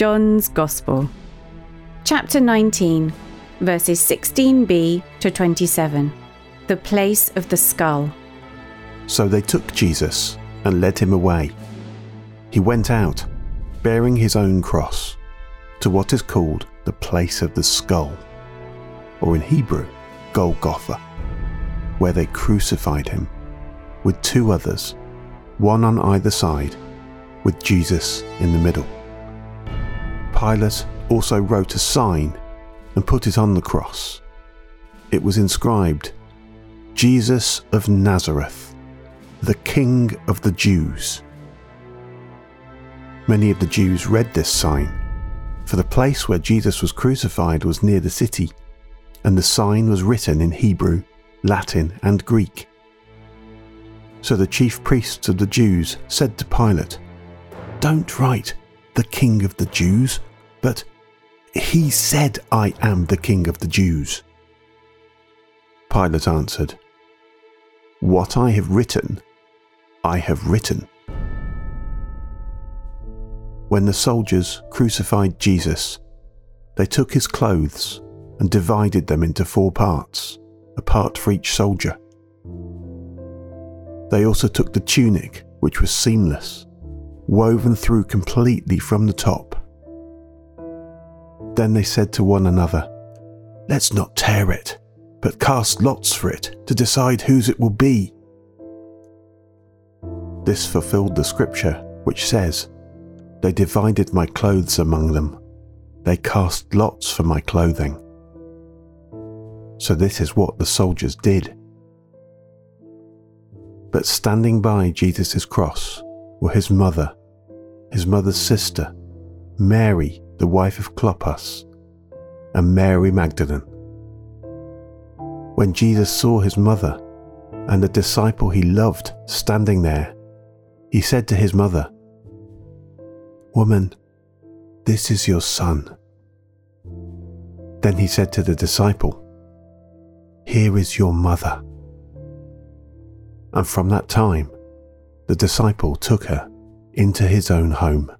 John's Gospel, chapter 19, verses 16b to 27. The place of the skull. So they took Jesus and led him away. He went out, bearing his own cross, to what is called the place of the skull, or in Hebrew, Golgotha, where they crucified him, with two others, one on either side, with Jesus in the middle. Pilate also wrote a sign and put it on the cross. It was inscribed, Jesus of Nazareth, the King of the Jews. Many of the Jews read this sign, for the place where Jesus was crucified was near the city, and the sign was written in Hebrew, Latin, and Greek. So the chief priests of the Jews said to Pilate, Don't write, the King of the Jews, but he said, I am the King of the Jews. Pilate answered, What I have written, I have written. When the soldiers crucified Jesus, they took his clothes and divided them into four parts, a part for each soldier. They also took the tunic, which was seamless, woven through completely from the top. Then they said to one another, Let's not tear it, but cast lots for it to decide whose it will be. This fulfilled the scripture, which says, They divided my clothes among them, they cast lots for my clothing. So this is what the soldiers did. But standing by Jesus' cross were his mother, his mother's sister, Mary, the wife of Clopas, and Mary Magdalene. When Jesus saw his mother and the disciple he loved standing there, he said to his mother, Woman, this is your son. Then he said to the disciple, Here is your mother. And from that time, the disciple took her into his own home.